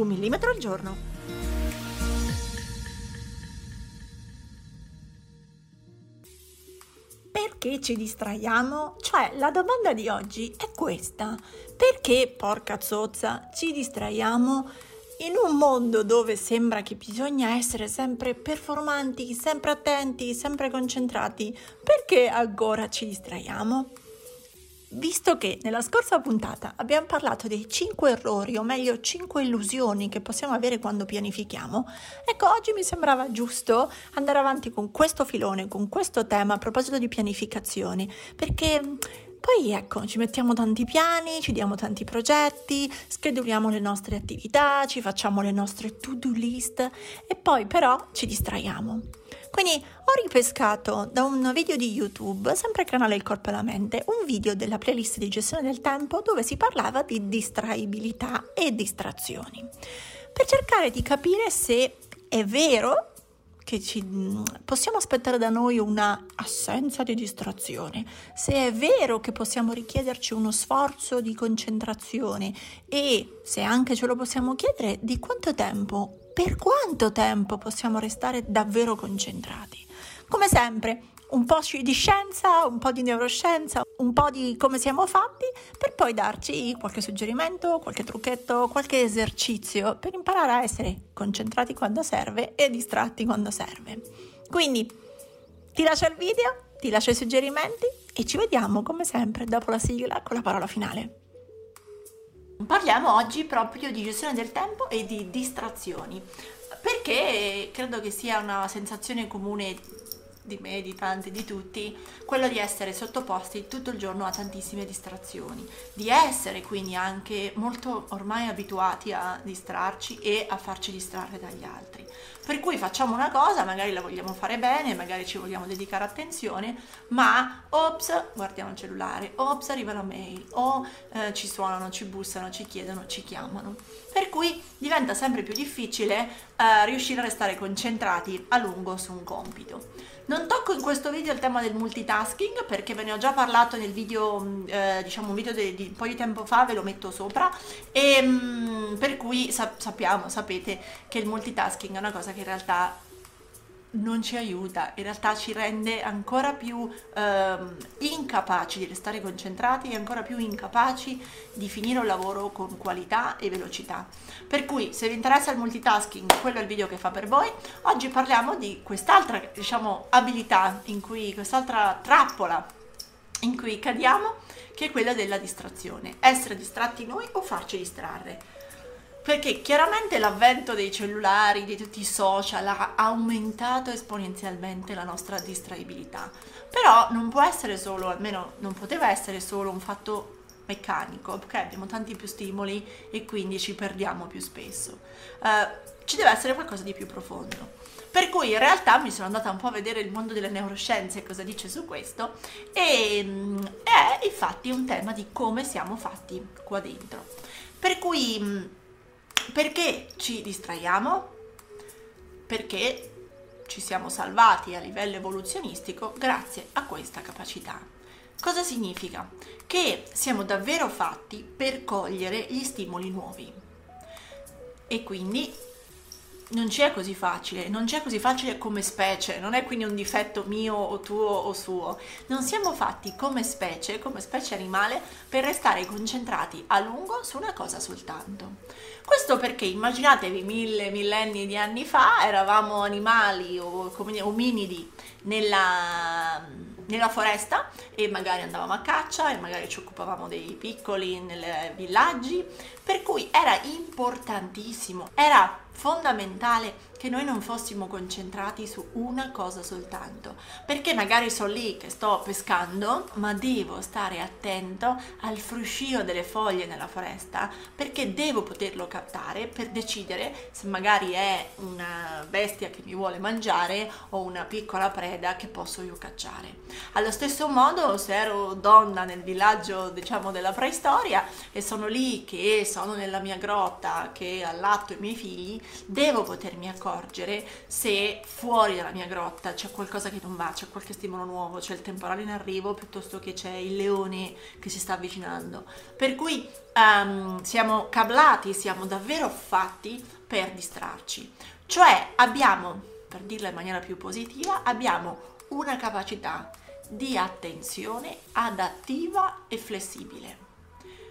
Un millimetro al giorno. Perché ci distraiamo? Cioè, la domanda di oggi è questa. Perché, porca zozza, ci distraiamo in un mondo dove sembra che bisogna essere sempre performanti, sempre attenti, sempre concentrati? Perché ancora ci distraiamo? Visto che nella scorsa puntata abbiamo parlato dei 5 errori, o meglio 5 illusioni che possiamo avere quando pianifichiamo, ecco oggi mi sembrava giusto andare avanti con questo filone, con questo tema a proposito di pianificazioni, perché poi ecco, ci mettiamo tanti piani, ci diamo tanti progetti, scheduliamo le nostre attività, ci facciamo le nostre to-do list e poi però ci distraiamo. Quindi ho ripescato da un video di YouTube, sempre canale Il Corpo e la Mente, un video della playlist di gestione del tempo dove si parlava di distraibilità e distrazioni, per cercare di capire se è vero che ci, possiamo aspettare da noi una assenza di distrazione, se è vero che possiamo richiederci uno sforzo di concentrazione e se anche ce lo possiamo chiedere di quanto tempo per quanto tempo possiamo restare davvero concentrati. Come sempre, un po' di scienza, un po' di neuroscienza, un po' di come siamo fatti, per poi darci qualche suggerimento, qualche trucchetto, qualche esercizio per imparare a essere concentrati quando serve e distratti quando serve. Quindi ti lascio il video, ti lascio i suggerimenti e ci vediamo come sempre dopo la sigla con la parola finale. Parliamo oggi proprio di gestione del tempo e di distrazioni, perché credo che sia una sensazione comune di me, di tanti, di tutti, quello di essere sottoposti tutto il giorno a tantissime distrazioni, di essere quindi anche molto ormai abituati a distrarci e a farci distrarre dagli altri. Per cui facciamo una cosa, magari la vogliamo fare bene, magari ci vogliamo dedicare attenzione, ma ops, guardiamo il cellulare, ops, arriva la mail, o eh, ci suonano, ci bussano, ci chiedono, ci chiamano. Per cui diventa sempre più difficile eh, riuscire a restare concentrati a lungo su un compito. Non tocco in questo video il tema del multitasking perché ve ne ho già parlato nel video, mm, eh, diciamo un video di, di, un po' di tempo fa, ve lo metto sopra e mh, mm, per cui sa- sappiamo, sapete che il multitasking è una cosa che in realtà non ci aiuta, in realtà ci rende ancora più ehm, incapaci di restare concentrati e ancora più incapaci di finire un lavoro con qualità e velocità. Per cui se vi interessa il multitasking, quello è il video che fa per voi. Oggi parliamo di quest'altra, diciamo, abilità in cui quest'altra trappola in cui cadiamo, che è quella della distrazione. Essere distratti noi o farci distrarre. Perché chiaramente l'avvento dei cellulari, di tutti i social ha aumentato esponenzialmente la nostra distraibilità. Però non può essere solo, almeno non poteva essere solo un fatto meccanico, perché abbiamo tanti più stimoli e quindi ci perdiamo più spesso. Uh, ci deve essere qualcosa di più profondo. Per cui in realtà mi sono andata un po' a vedere il mondo delle neuroscienze cosa dice su questo e mm, è infatti un tema di come siamo fatti qua dentro. Per cui mm, perché ci distraiamo? Perché ci siamo salvati a livello evoluzionistico grazie a questa capacità. Cosa significa? Che siamo davvero fatti per cogliere gli stimoli nuovi. E quindi non c'è così facile, non c'è così facile come specie, non è quindi un difetto mio o tuo o suo. Non siamo fatti come specie, come specie animale, per restare concentrati a lungo su una cosa soltanto. Questo perché immaginatevi mille millenni di anni fa, eravamo animali o ominidi nella, nella foresta e magari andavamo a caccia e magari ci occupavamo dei piccoli nei villaggi, per cui era importantissimo, era fondamentale che noi non fossimo concentrati su una cosa soltanto, perché magari sono lì che sto pescando, ma devo stare attento al fruscio delle foglie nella foresta, perché devo poterlo captare per decidere se magari è una bestia che mi vuole mangiare o una piccola preda che posso io cacciare. Allo stesso modo, se ero donna nel villaggio, diciamo, della preistoria e sono lì che sono nella mia grotta, che allatto i miei figli, devo potermi accorgere accorgere se fuori dalla mia grotta c'è qualcosa che non va, c'è qualche stimolo nuovo, c'è il temporale in arrivo piuttosto che c'è il leone che si sta avvicinando. Per cui um, siamo cablati, siamo davvero fatti per distrarci. Cioè abbiamo, per dirla in maniera più positiva, abbiamo una capacità di attenzione adattiva e flessibile.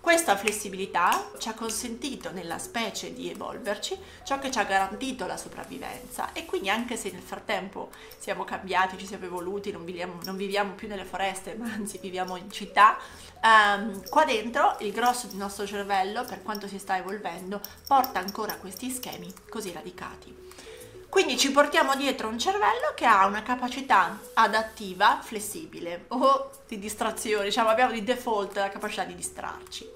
Questa flessibilità ci ha consentito nella specie di evolverci, ciò che ci ha garantito la sopravvivenza e quindi anche se nel frattempo siamo cambiati, ci siamo evoluti, non viviamo, non viviamo più nelle foreste, ma anzi viviamo in città, ehm, qua dentro il grosso del nostro cervello, per quanto si sta evolvendo, porta ancora questi schemi così radicati. Quindi ci portiamo dietro un cervello che ha una capacità adattiva flessibile o di distrazione, diciamo abbiamo di default la capacità di distrarci.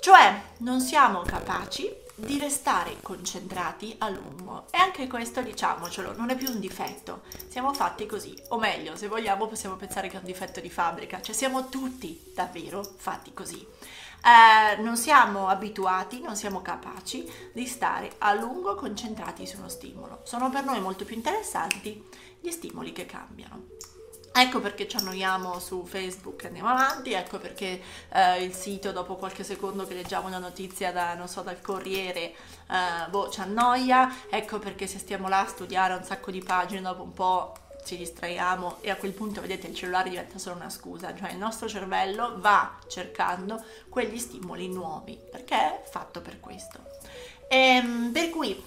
Cioè non siamo capaci di restare concentrati a lungo e anche questo diciamocelo non è più un difetto siamo fatti così o meglio se vogliamo possiamo pensare che è un difetto di fabbrica cioè siamo tutti davvero fatti così eh, non siamo abituati, non siamo capaci di stare a lungo concentrati su uno stimolo. Sono per noi molto più interessanti gli stimoli che cambiano. Ecco perché ci annoiamo su Facebook e andiamo avanti, ecco perché eh, il sito dopo qualche secondo che leggiamo una notizia da, non so, dal Corriere, eh, boh, ci annoia, ecco perché se stiamo là a studiare un sacco di pagine dopo un po' ci distraiamo e a quel punto vedete il cellulare diventa solo una scusa, cioè il nostro cervello va cercando quegli stimoli nuovi perché è fatto per questo. E, ehm, per cui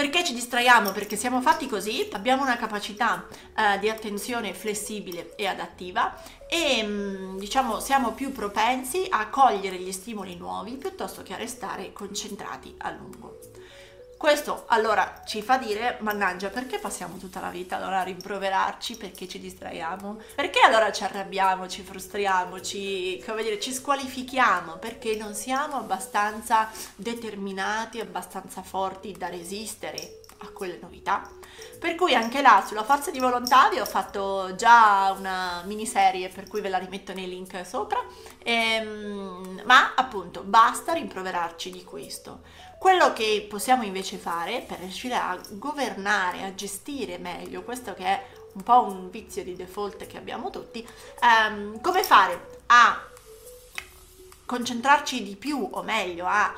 perché ci distraiamo? Perché siamo fatti così, abbiamo una capacità eh, di attenzione flessibile e adattiva e mm, diciamo siamo più propensi a cogliere gli stimoli nuovi piuttosto che a restare concentrati a lungo. Questo allora ci fa dire, mannaggia, perché passiamo tutta la vita allora a rimproverarci? Perché ci distraiamo? Perché allora ci arrabbiamo, ci frustriamo, ci, come dire, ci squalifichiamo? Perché non siamo abbastanza determinati, abbastanza forti da resistere a quelle novità? Per cui anche là sulla forza di volontà vi ho fatto già una miniserie per cui ve la rimetto nei link sopra, ehm, ma appunto basta rimproverarci di questo. Quello che possiamo invece fare per riuscire a governare, a gestire meglio questo che è un po' un vizio di default che abbiamo tutti, ehm, come fare a concentrarci di più o meglio a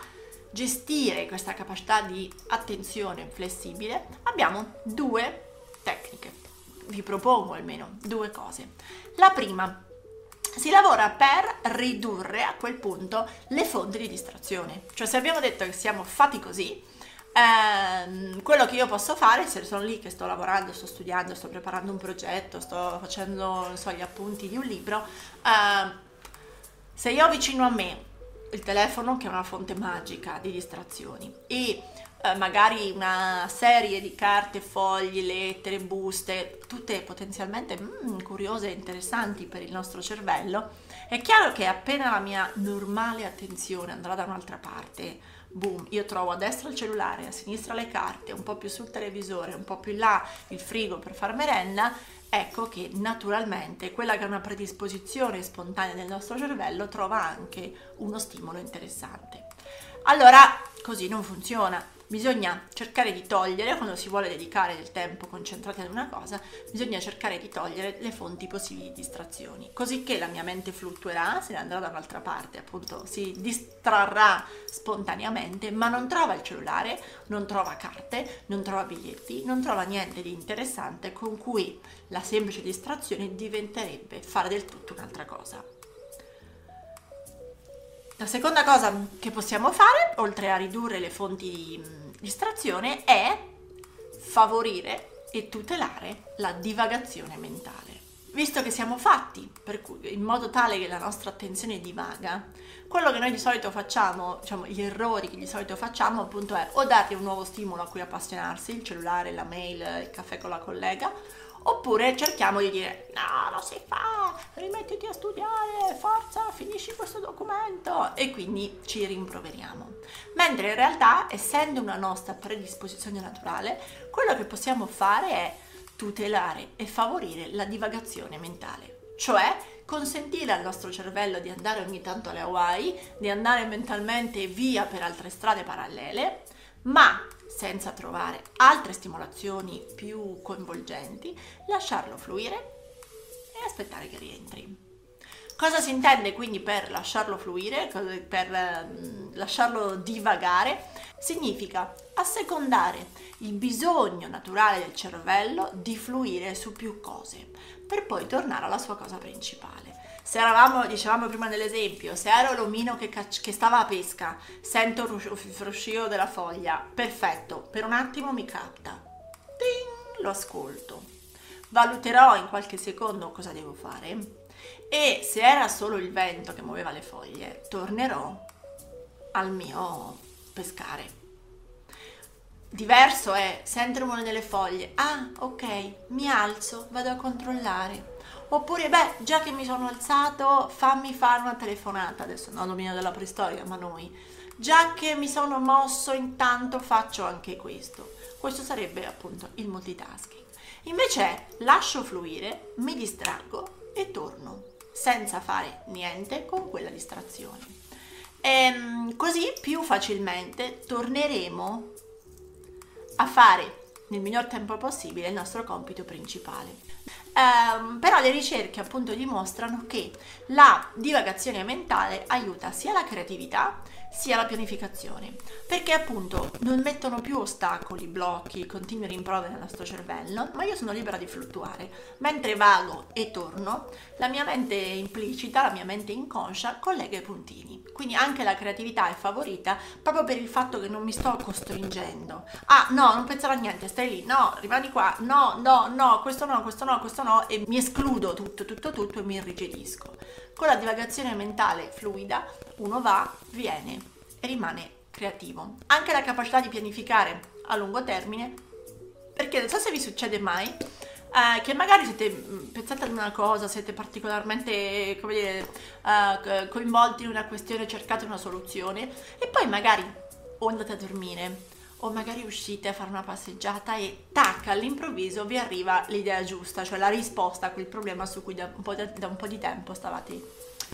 gestire questa capacità di attenzione flessibile, abbiamo due tecniche. Vi propongo almeno due cose. La prima si lavora per ridurre a quel punto le fonti di distrazione. Cioè se abbiamo detto che siamo fatti così, ehm, quello che io posso fare, se sono lì che sto lavorando, sto studiando, sto preparando un progetto, sto facendo so, gli appunti di un libro, ehm, se io vicino a me il telefono che è una fonte magica di distrazioni. E eh, magari una serie di carte, fogli, lettere, buste, tutte potenzialmente mm, curiose e interessanti per il nostro cervello, è chiaro che appena la mia normale attenzione andrà da un'altra parte, boom, io trovo a destra il cellulare, a sinistra le carte, un po' più sul televisore, un po' più in là il frigo per far merenda, ecco che naturalmente quella che è una predisposizione spontanea del nostro cervello trova anche uno stimolo interessante. Allora, così non funziona bisogna cercare di togliere, quando si vuole dedicare del tempo concentrato ad una cosa, bisogna cercare di togliere le fonti possibili di distrazioni, così che la mia mente fluttuerà, se ne andrà da un'altra parte, appunto si distrarrà spontaneamente, ma non trova il cellulare, non trova carte, non trova biglietti, non trova niente di interessante con cui la semplice distrazione diventerebbe fare del tutto un'altra cosa. La seconda cosa che possiamo fare, oltre a ridurre le fonti di distrazione, è favorire e tutelare la divagazione mentale. visto che siamo fatti cui, in modo tale che la nostra attenzione divaga, quello che noi di solito facciamo, diciamo, gli errori che di solito facciamo appunto è o dargli un nuovo stimolo a cui appassionarsi, il cellulare, la mail, il caffè con la collega, oppure cerchiamo di dire no, non si fa, rimettiti a studiare, forza, finisci questo documento e quindi ci rimproveriamo. Mentre in realtà, essendo una nostra predisposizione naturale, quello che possiamo fare è tutelare e favorire la divagazione mentale, cioè consentire al nostro cervello di andare ogni tanto alle Hawaii, di andare mentalmente via per altre strade parallele, ma senza trovare altre stimolazioni più coinvolgenti, lasciarlo fluire e aspettare che rientri. Cosa si intende quindi per lasciarlo fluire, per eh, lasciarlo divagare? Significa assecondare il bisogno naturale del cervello di fluire su più cose, per poi tornare alla sua cosa principale. Se eravamo, dicevamo prima nell'esempio, se ero l'omino che, cacci- che stava a pesca, sento il fruscio della foglia, perfetto, per un attimo mi capta, Ding, lo ascolto, valuterò in qualche secondo cosa devo fare e se era solo il vento che muoveva le foglie, tornerò al mio pescare. Diverso è sento il rumore delle foglie. Ah, ok, mi alzo, vado a controllare. Oppure, beh, già che mi sono alzato, fammi fare una telefonata. Adesso non domino della preistoria, ma noi. Già che mi sono mosso, intanto faccio anche questo. Questo sarebbe appunto il multitasking. Invece lascio fluire, mi distraggo e torno senza fare niente con quella distrazione. E, ehm, così più facilmente torneremo a fare nel miglior tempo possibile il nostro compito principale. Um, però le ricerche appunto dimostrano che la divagazione mentale aiuta sia la creatività sia la pianificazione, perché appunto non mettono più ostacoli, blocchi, continui rimproveri nel nostro cervello, ma io sono libera di fluttuare. Mentre vago e torno, la mia mente implicita, la mia mente inconscia collega i puntini. Quindi anche la creatività è favorita proprio per il fatto che non mi sto costringendo. Ah, no, non penserò a niente, stai lì, no, rimani qua, no, no, no, questo no, questo no, questo no, e mi escludo tutto, tutto, tutto e mi irrigidisco. Con la divagazione mentale fluida uno va, viene e rimane creativo. Anche la capacità di pianificare a lungo termine, perché non so se vi succede mai, eh, che magari siete mm, pensate ad una cosa, siete particolarmente dire, eh, coinvolti in una questione, cercate una soluzione e poi magari o andate a dormire o magari uscite a fare una passeggiata e tac, all'improvviso vi arriva l'idea giusta, cioè la risposta a quel problema su cui da un po', da un po di tempo stavate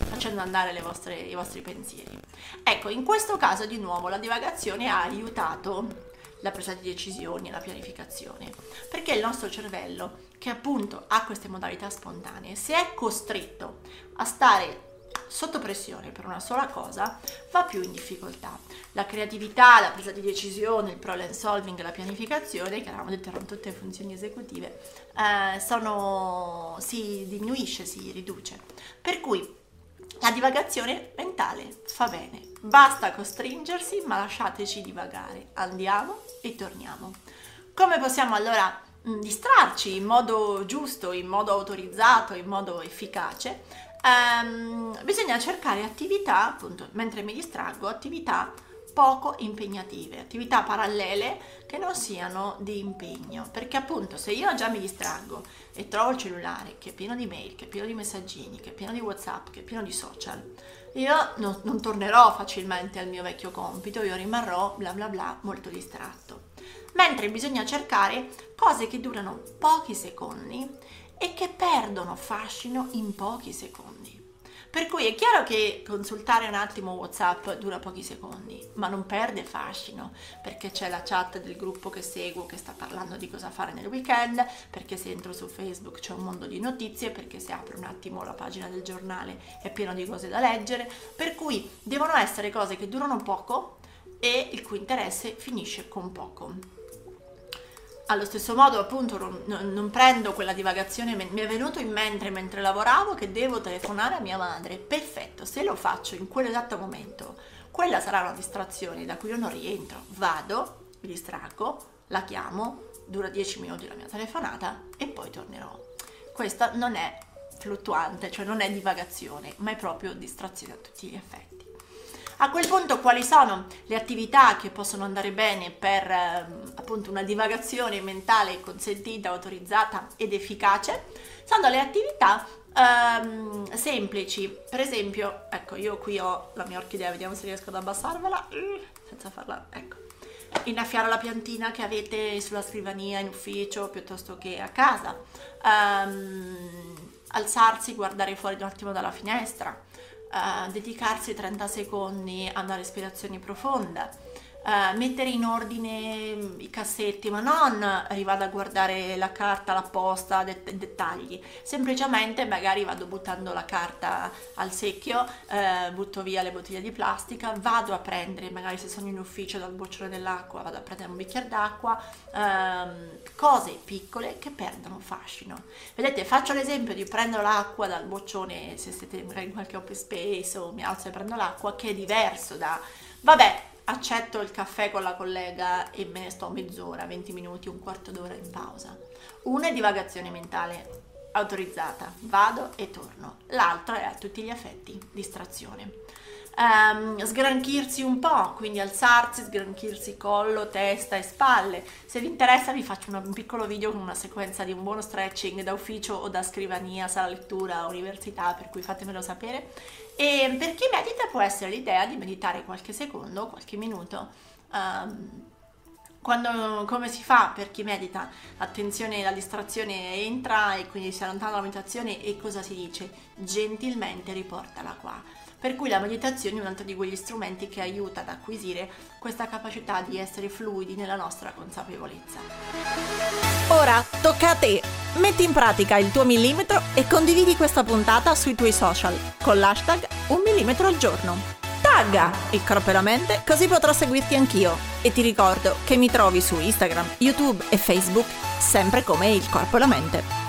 facendo andare vostre, i vostri pensieri. Ecco, in questo caso di nuovo la divagazione ha aiutato la presa di decisioni e la pianificazione, perché il nostro cervello, che appunto ha queste modalità spontanee, se è costretto a stare sotto pressione per una sola cosa, va più in difficoltà. La creatività, la presa di decisione, il problem solving, la pianificazione, che avevamo detto erano tutte funzioni esecutive, eh, sono, si diminuisce, si riduce. Per cui la divagazione mentale fa bene. Basta costringersi, ma lasciateci divagare. Andiamo e torniamo. Come possiamo allora distrarci in modo giusto, in modo autorizzato, in modo efficace? Um, bisogna cercare attività, appunto, mentre mi distraggo, attività poco impegnative, attività parallele che non siano di impegno, perché appunto se io già mi distraggo e trovo il cellulare che è pieno di mail, che è pieno di messaggini, che è pieno di whatsapp, che è pieno di social, io non, non tornerò facilmente al mio vecchio compito, io rimarrò bla bla bla molto distratto. Mentre bisogna cercare cose che durano pochi secondi e che perdono fascino in pochi secondi. Per cui è chiaro che consultare un attimo WhatsApp dura pochi secondi, ma non perde fascino, perché c'è la chat del gruppo che seguo che sta parlando di cosa fare nel weekend, perché se entro su Facebook c'è un mondo di notizie, perché se apro un attimo la pagina del giornale è pieno di cose da leggere, per cui devono essere cose che durano poco e il cui interesse finisce con poco allo stesso modo appunto non, non, prendo quella divagazione, mi è venuto in mente mentre lavoravo che devo telefonare a mia madre, perfetto, se lo faccio in quell'esatto momento, quella sarà una distrazione da cui io non rientro, vado, mi distraggo, la chiamo, dura 10 minuti la mia telefonata e poi tornerò. Questa non è fluttuante, cioè non è divagazione, ma è proprio distrazione a tutti gli effetti. A quel punto quali sono le attività che possono andare bene per eh, appunto una divagazione mentale consentita, autorizzata ed efficace? Sono le attività ehm, semplici. Per esempio, ecco, io qui ho la mia orchidea, vediamo se riesco ad abbassarvela senza farla, ecco. Innaffiare la piantina che avete sulla scrivania in ufficio piuttosto che a casa. Um, alzarsi, guardare fuori un attimo dalla finestra uh, dedicarsi 30 secondi a una respirazione profonda, uh, mettere in ordine mm, i cassetti, ma non arrivare a guardare la carta, la posta, det- dettagli, semplicemente magari vado buttando la carta al secchio, uh, butto via le bottiglie di plastica, vado a prendere, magari se sono in ufficio dal boccione dell'acqua, vado a prendere un bicchiere d'acqua, um, cose piccole che perdono fascino. Vedete, faccio l'esempio di prendere l'acqua dal boccione, se siete in qualche open space o mi alzo e prendo l'acqua, che è diverso da, vabbè, accetto il caffè con la collega e me ne sto mezz'ora, 20 minuti, un quarto d'ora in pausa. Una è divagazione mentale autorizzata, vado e torno. L'altra è a tutti gli effetti distrazione. Um, sgranchirsi un po', quindi alzarsi, sgranchirsi collo, testa e spalle. Se vi interessa vi faccio un piccolo video con una sequenza di un buono stretching da ufficio o da scrivania, sala lettura, università, per cui fatemelo sapere. E per chi medita può essere l'idea di meditare qualche secondo, qualche minuto. Um, quando, come si fa per chi medita? Attenzione, la distrazione entra e quindi si allontana dalla meditazione e cosa si dice? Gentilmente riportala qua. Per cui la meditazione è un altro di quegli strumenti che aiuta ad acquisire questa capacità di essere fluidi nella nostra consapevolezza. Ora tocca a te! Metti in pratica il tuo millimetro e condividi questa puntata sui tuoi social con l'hashtag un millimetro al giorno. Tagga il corpo e la mente così potrò seguirti anch'io. E ti ricordo che mi trovi su Instagram, YouTube e Facebook sempre come il corpo e la mente.